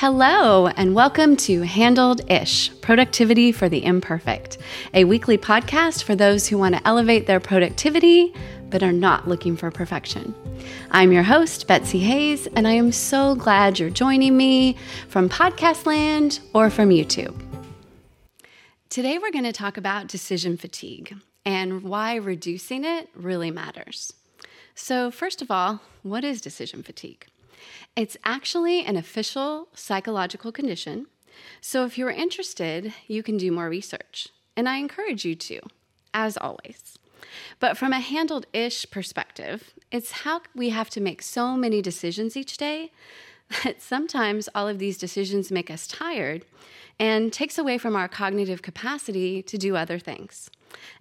Hello, and welcome to Handled Ish Productivity for the Imperfect, a weekly podcast for those who want to elevate their productivity but are not looking for perfection. I'm your host, Betsy Hays, and I am so glad you're joining me from Podcast Land or from YouTube. Today, we're going to talk about decision fatigue and why reducing it really matters. So, first of all, what is decision fatigue? It's actually an official psychological condition. So if you're interested, you can do more research. And I encourage you to, as always. But from a handled ish perspective, it's how we have to make so many decisions each day that sometimes all of these decisions make us tired and takes away from our cognitive capacity to do other things.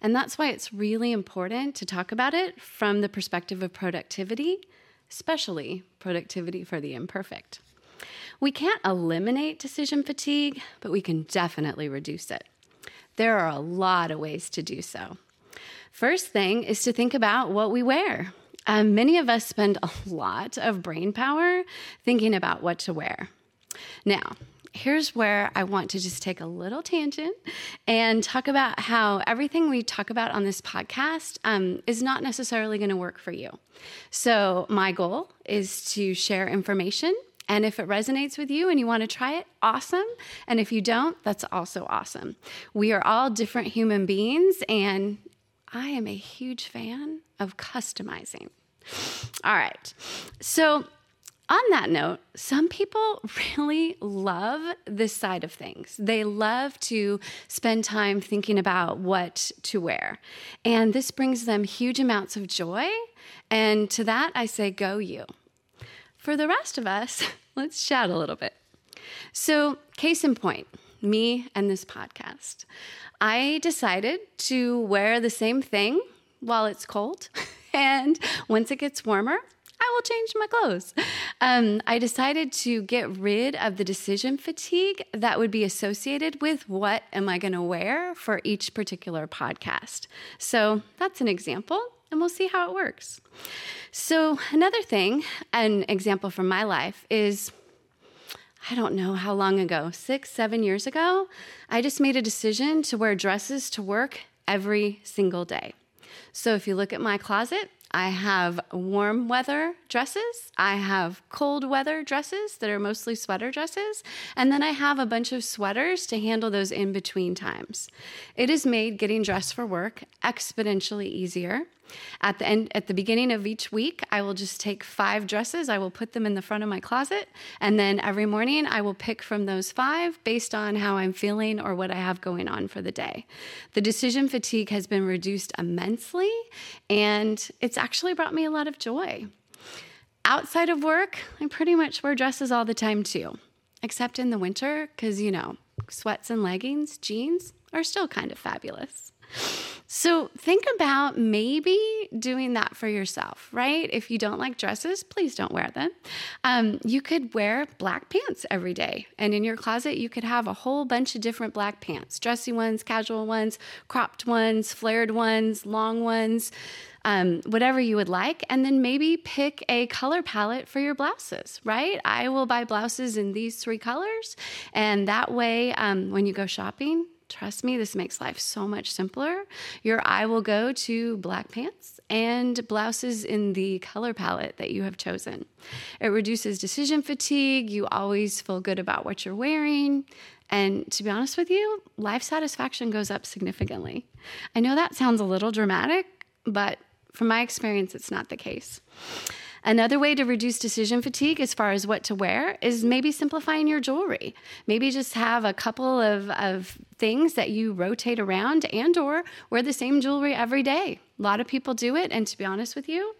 And that's why it's really important to talk about it from the perspective of productivity especially productivity for the imperfect. We can't eliminate decision fatigue, but we can definitely reduce it. There are a lot of ways to do so. First thing is to think about what we wear. Um, many of us spend a lot of brain power thinking about what to wear. Now, here's where I want to just take a little tangent and talk about how everything we talk about on this podcast um, is not necessarily going to work for you. So, my goal is to share information. And if it resonates with you and you want to try it, awesome. And if you don't, that's also awesome. We are all different human beings, and I am a huge fan of customizing. All right. So, on that note, some people really love this side of things. They love to spend time thinking about what to wear. And this brings them huge amounts of joy. And to that, I say, go you. For the rest of us, let's chat a little bit. So, case in point, me and this podcast. I decided to wear the same thing while it's cold. And once it gets warmer, I will change my clothes. Um, I decided to get rid of the decision fatigue that would be associated with what am I going to wear for each particular podcast. So that's an example, and we'll see how it works. So, another thing, an example from my life is I don't know how long ago, six, seven years ago, I just made a decision to wear dresses to work every single day. So if you look at my closet, I have warm weather dresses. I have cold weather dresses that are mostly sweater dresses. And then I have a bunch of sweaters to handle those in between times. It has made getting dressed for work exponentially easier. At the end at the beginning of each week, I will just take 5 dresses, I will put them in the front of my closet, and then every morning I will pick from those 5 based on how I'm feeling or what I have going on for the day. The decision fatigue has been reduced immensely, and it's actually brought me a lot of joy. Outside of work, I pretty much wear dresses all the time too, except in the winter cuz you know, sweats and leggings, jeans are still kind of fabulous. So think about maybe doing that for yourself, right? If you don't like dresses, please don't wear them. Um, you could wear black pants every day. And in your closet, you could have a whole bunch of different black pants dressy ones, casual ones, cropped ones, flared ones, long ones. Um, whatever you would like, and then maybe pick a color palette for your blouses, right? I will buy blouses in these three colors, and that way, um, when you go shopping, Trust me, this makes life so much simpler. Your eye will go to black pants and blouses in the color palette that you have chosen. It reduces decision fatigue. You always feel good about what you're wearing. And to be honest with you, life satisfaction goes up significantly. I know that sounds a little dramatic, but from my experience, it's not the case. Another way to reduce decision fatigue as far as what to wear is maybe simplifying your jewelry. Maybe just have a couple of, of things that you rotate around and or wear the same jewelry every day. A lot of people do it, and to be honest with you,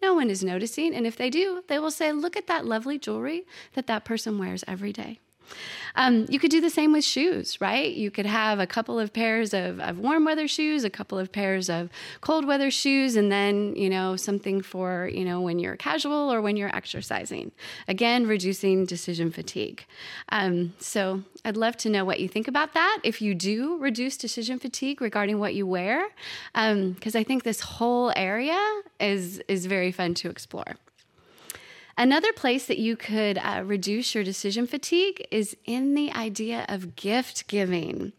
no one is noticing. And if they do, they will say, Look at that lovely jewelry that that person wears every day. Um, you could do the same with shoes, right? You could have a couple of pairs of, of warm weather shoes, a couple of pairs of cold weather shoes, and then, you know, something for, you know, when you're casual or when you're exercising. Again, reducing decision fatigue. Um, so I'd love to know what you think about that. If you do reduce decision fatigue regarding what you wear, because um, I think this whole area is, is very fun to explore. Another place that you could uh, reduce your decision fatigue is in the idea of gift giving.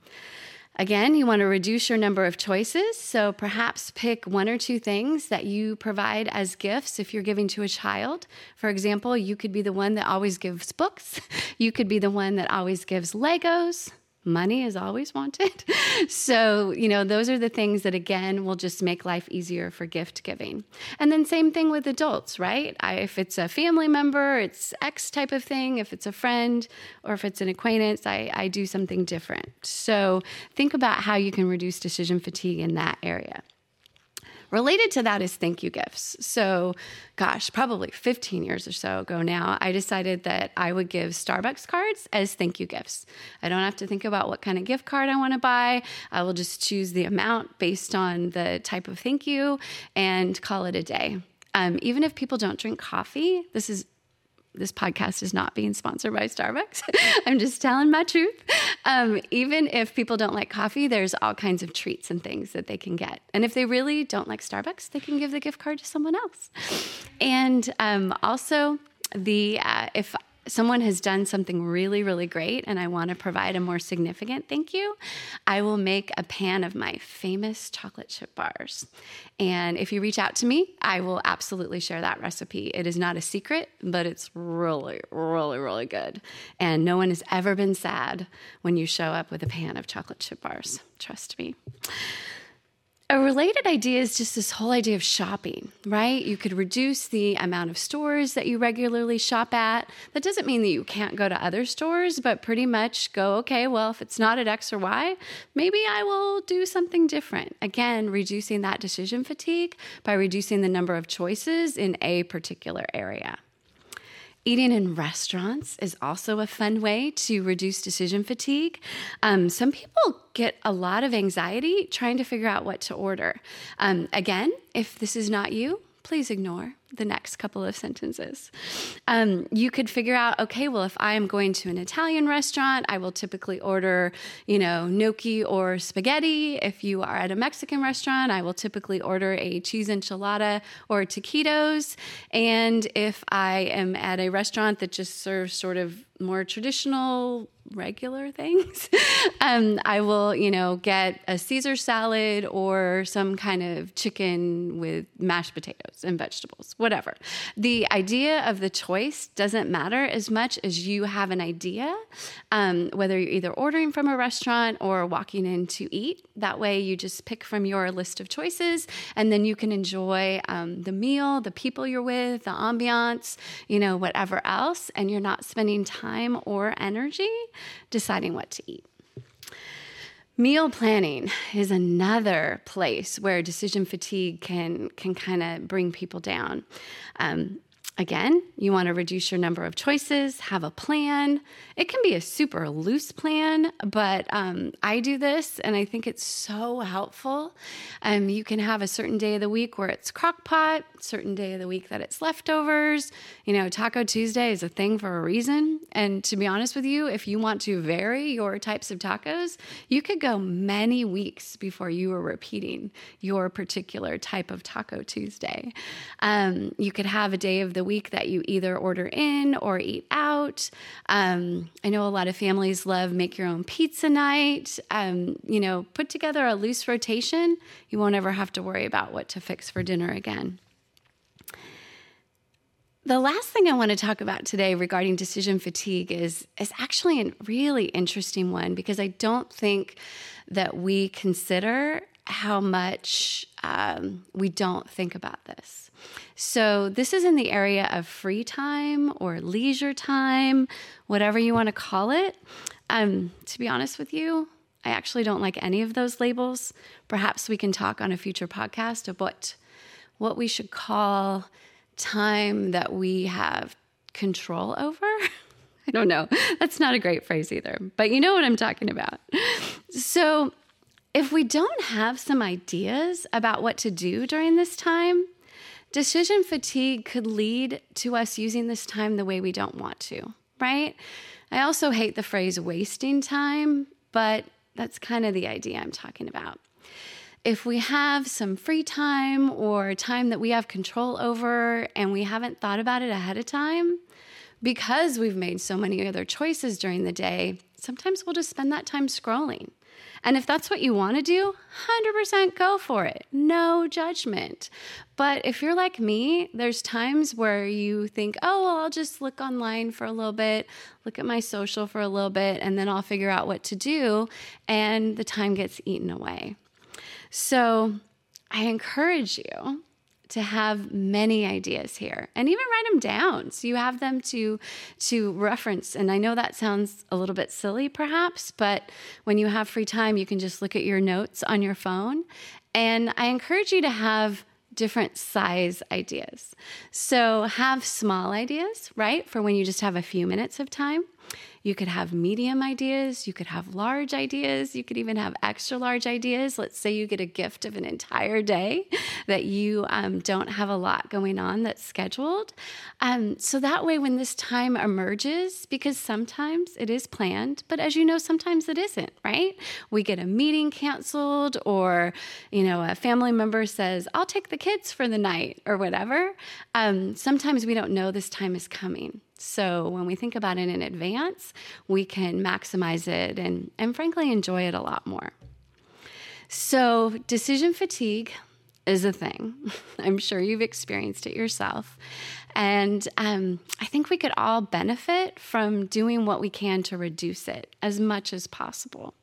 Again, you want to reduce your number of choices. So perhaps pick one or two things that you provide as gifts if you're giving to a child. For example, you could be the one that always gives books, you could be the one that always gives Legos money is always wanted. so, you know, those are the things that again will just make life easier for gift giving. And then same thing with adults, right? I, if it's a family member, it's X type of thing. If it's a friend or if it's an acquaintance, I, I do something different. So think about how you can reduce decision fatigue in that area. Related to that is thank you gifts. So, gosh, probably 15 years or so ago now, I decided that I would give Starbucks cards as thank you gifts. I don't have to think about what kind of gift card I want to buy. I will just choose the amount based on the type of thank you and call it a day. Um, even if people don't drink coffee, this is this podcast is not being sponsored by Starbucks. I'm just telling my truth. Um, even if people don't like coffee, there's all kinds of treats and things that they can get. And if they really don't like Starbucks, they can give the gift card to someone else. And um, also, the uh, if someone has done something really, really great and I want to provide a more significant thank you, I will make a pan of my famous chocolate chip bars. And if you reach out to me, I will absolutely share that recipe. It is not a secret, but it's really, really, really good. And no one has ever been sad when you show up with a pan of chocolate chip bars. Trust me. A related idea is just this whole idea of shopping, right? You could reduce the amount of stores that you regularly shop at. That doesn't mean that you can't go to other stores, but pretty much go, okay, well, if it's not at X or Y, maybe I will do something different. Again, reducing that decision fatigue by reducing the number of choices in a particular area. Eating in restaurants is also a fun way to reduce decision fatigue. Um, some people get a lot of anxiety trying to figure out what to order. Um, again, if this is not you, please ignore the next couple of sentences. Um, you could figure out, okay, well, if I am going to an Italian restaurant, I will typically order, you know, gnocchi or spaghetti. If you are at a Mexican restaurant, I will typically order a cheese enchilada or taquitos. And if I am at a restaurant that just serves sort of more traditional regular things. um, I will, you know, get a Caesar salad or some kind of chicken with mashed potatoes and vegetables, whatever. The idea of the choice doesn't matter as much as you have an idea, um, whether you're either ordering from a restaurant or walking in to eat. That way, you just pick from your list of choices and then you can enjoy um, the meal, the people you're with, the ambiance, you know, whatever else, and you're not spending time or energy deciding what to eat. Meal planning is another place where decision fatigue can can kind of bring people down. Um, Again, you want to reduce your number of choices, have a plan. It can be a super loose plan, but um, I do this and I think it's so helpful. Um, you can have a certain day of the week where it's crock pot, certain day of the week that it's leftovers. You know, Taco Tuesday is a thing for a reason. And to be honest with you, if you want to vary your types of tacos, you could go many weeks before you are repeating your particular type of Taco Tuesday. Um, you could have a day of the week that you either order in or eat out. Um, I know a lot of families love make your own pizza night. Um, you know, put together a loose rotation. You won't ever have to worry about what to fix for dinner again. The last thing I want to talk about today regarding decision fatigue is, is actually a really interesting one because I don't think that we consider how much um, we don't think about this. So, this is in the area of free time or leisure time, whatever you want to call it. Um, to be honest with you, I actually don't like any of those labels. Perhaps we can talk on a future podcast of what, what we should call time that we have control over. I don't know. That's not a great phrase either, but you know what I'm talking about. So, if we don't have some ideas about what to do during this time, decision fatigue could lead to us using this time the way we don't want to, right? I also hate the phrase wasting time, but that's kind of the idea I'm talking about. if we have some free time or time that we have control over and we haven't thought about it ahead of time, because we've made so many other choices during the day, sometimes we'll just spend that time scrolling. And if that's what you want to do, 100% go for it. No judgment. But if you're like me, there's times where you think, oh, well, I'll just look online for a little bit, look at my social for a little bit, and then I'll figure out what to do. And the time gets eaten away. So I encourage you to have many ideas here and even write them down. So you have them to to reference. And i know that sounds a little bit silly perhaps but when you have free time you can just look at your notes on your phone. And i encourage you to have different size ideas. So have small ideas right for when you just have a few minutes of time you could have medium ideas, you could have large ideas, you could even have extra large ideas. Let's say you get a gift of an entire day that you um, don't have a lot going on that's scheduled. Um, so that way, when this time emerges, because sometimes it is planned, but as you know, sometimes it isn't, right? We get a meeting canceled, or, you know, a family member says, I'll take the kids for the night, or whatever. Um, sometimes we don't know this time is coming. So when we think about it in advance, we can maximize it and, and frankly enjoy it a lot more. So, decision fatigue is a thing. I'm sure you've experienced it yourself. And um, I think we could all benefit from doing what we can to reduce it as much as possible.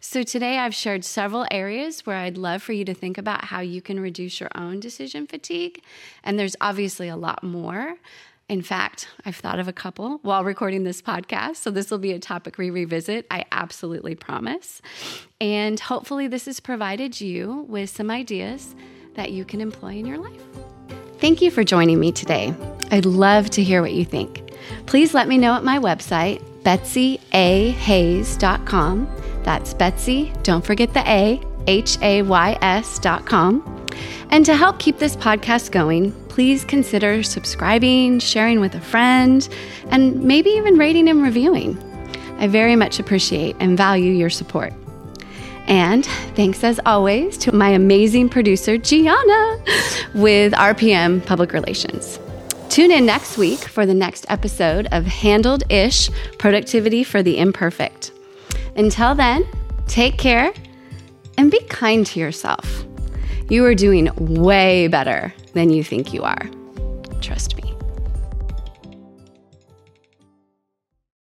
So, today I've shared several areas where I'd love for you to think about how you can reduce your own decision fatigue. And there's obviously a lot more. In fact, I've thought of a couple while recording this podcast. So, this will be a topic we revisit, I absolutely promise. And hopefully, this has provided you with some ideas that you can employ in your life. Thank you for joining me today. I'd love to hear what you think. Please let me know at my website, betsyahays.com. That's Betsy, don't forget the A, H A Y S.com. And to help keep this podcast going, please consider subscribing, sharing with a friend, and maybe even rating and reviewing. I very much appreciate and value your support. And thanks as always to my amazing producer, Gianna, with RPM Public Relations. Tune in next week for the next episode of Handled Ish Productivity for the Imperfect. Until then, take care and be kind to yourself. You are doing way better than you think you are. Trust me.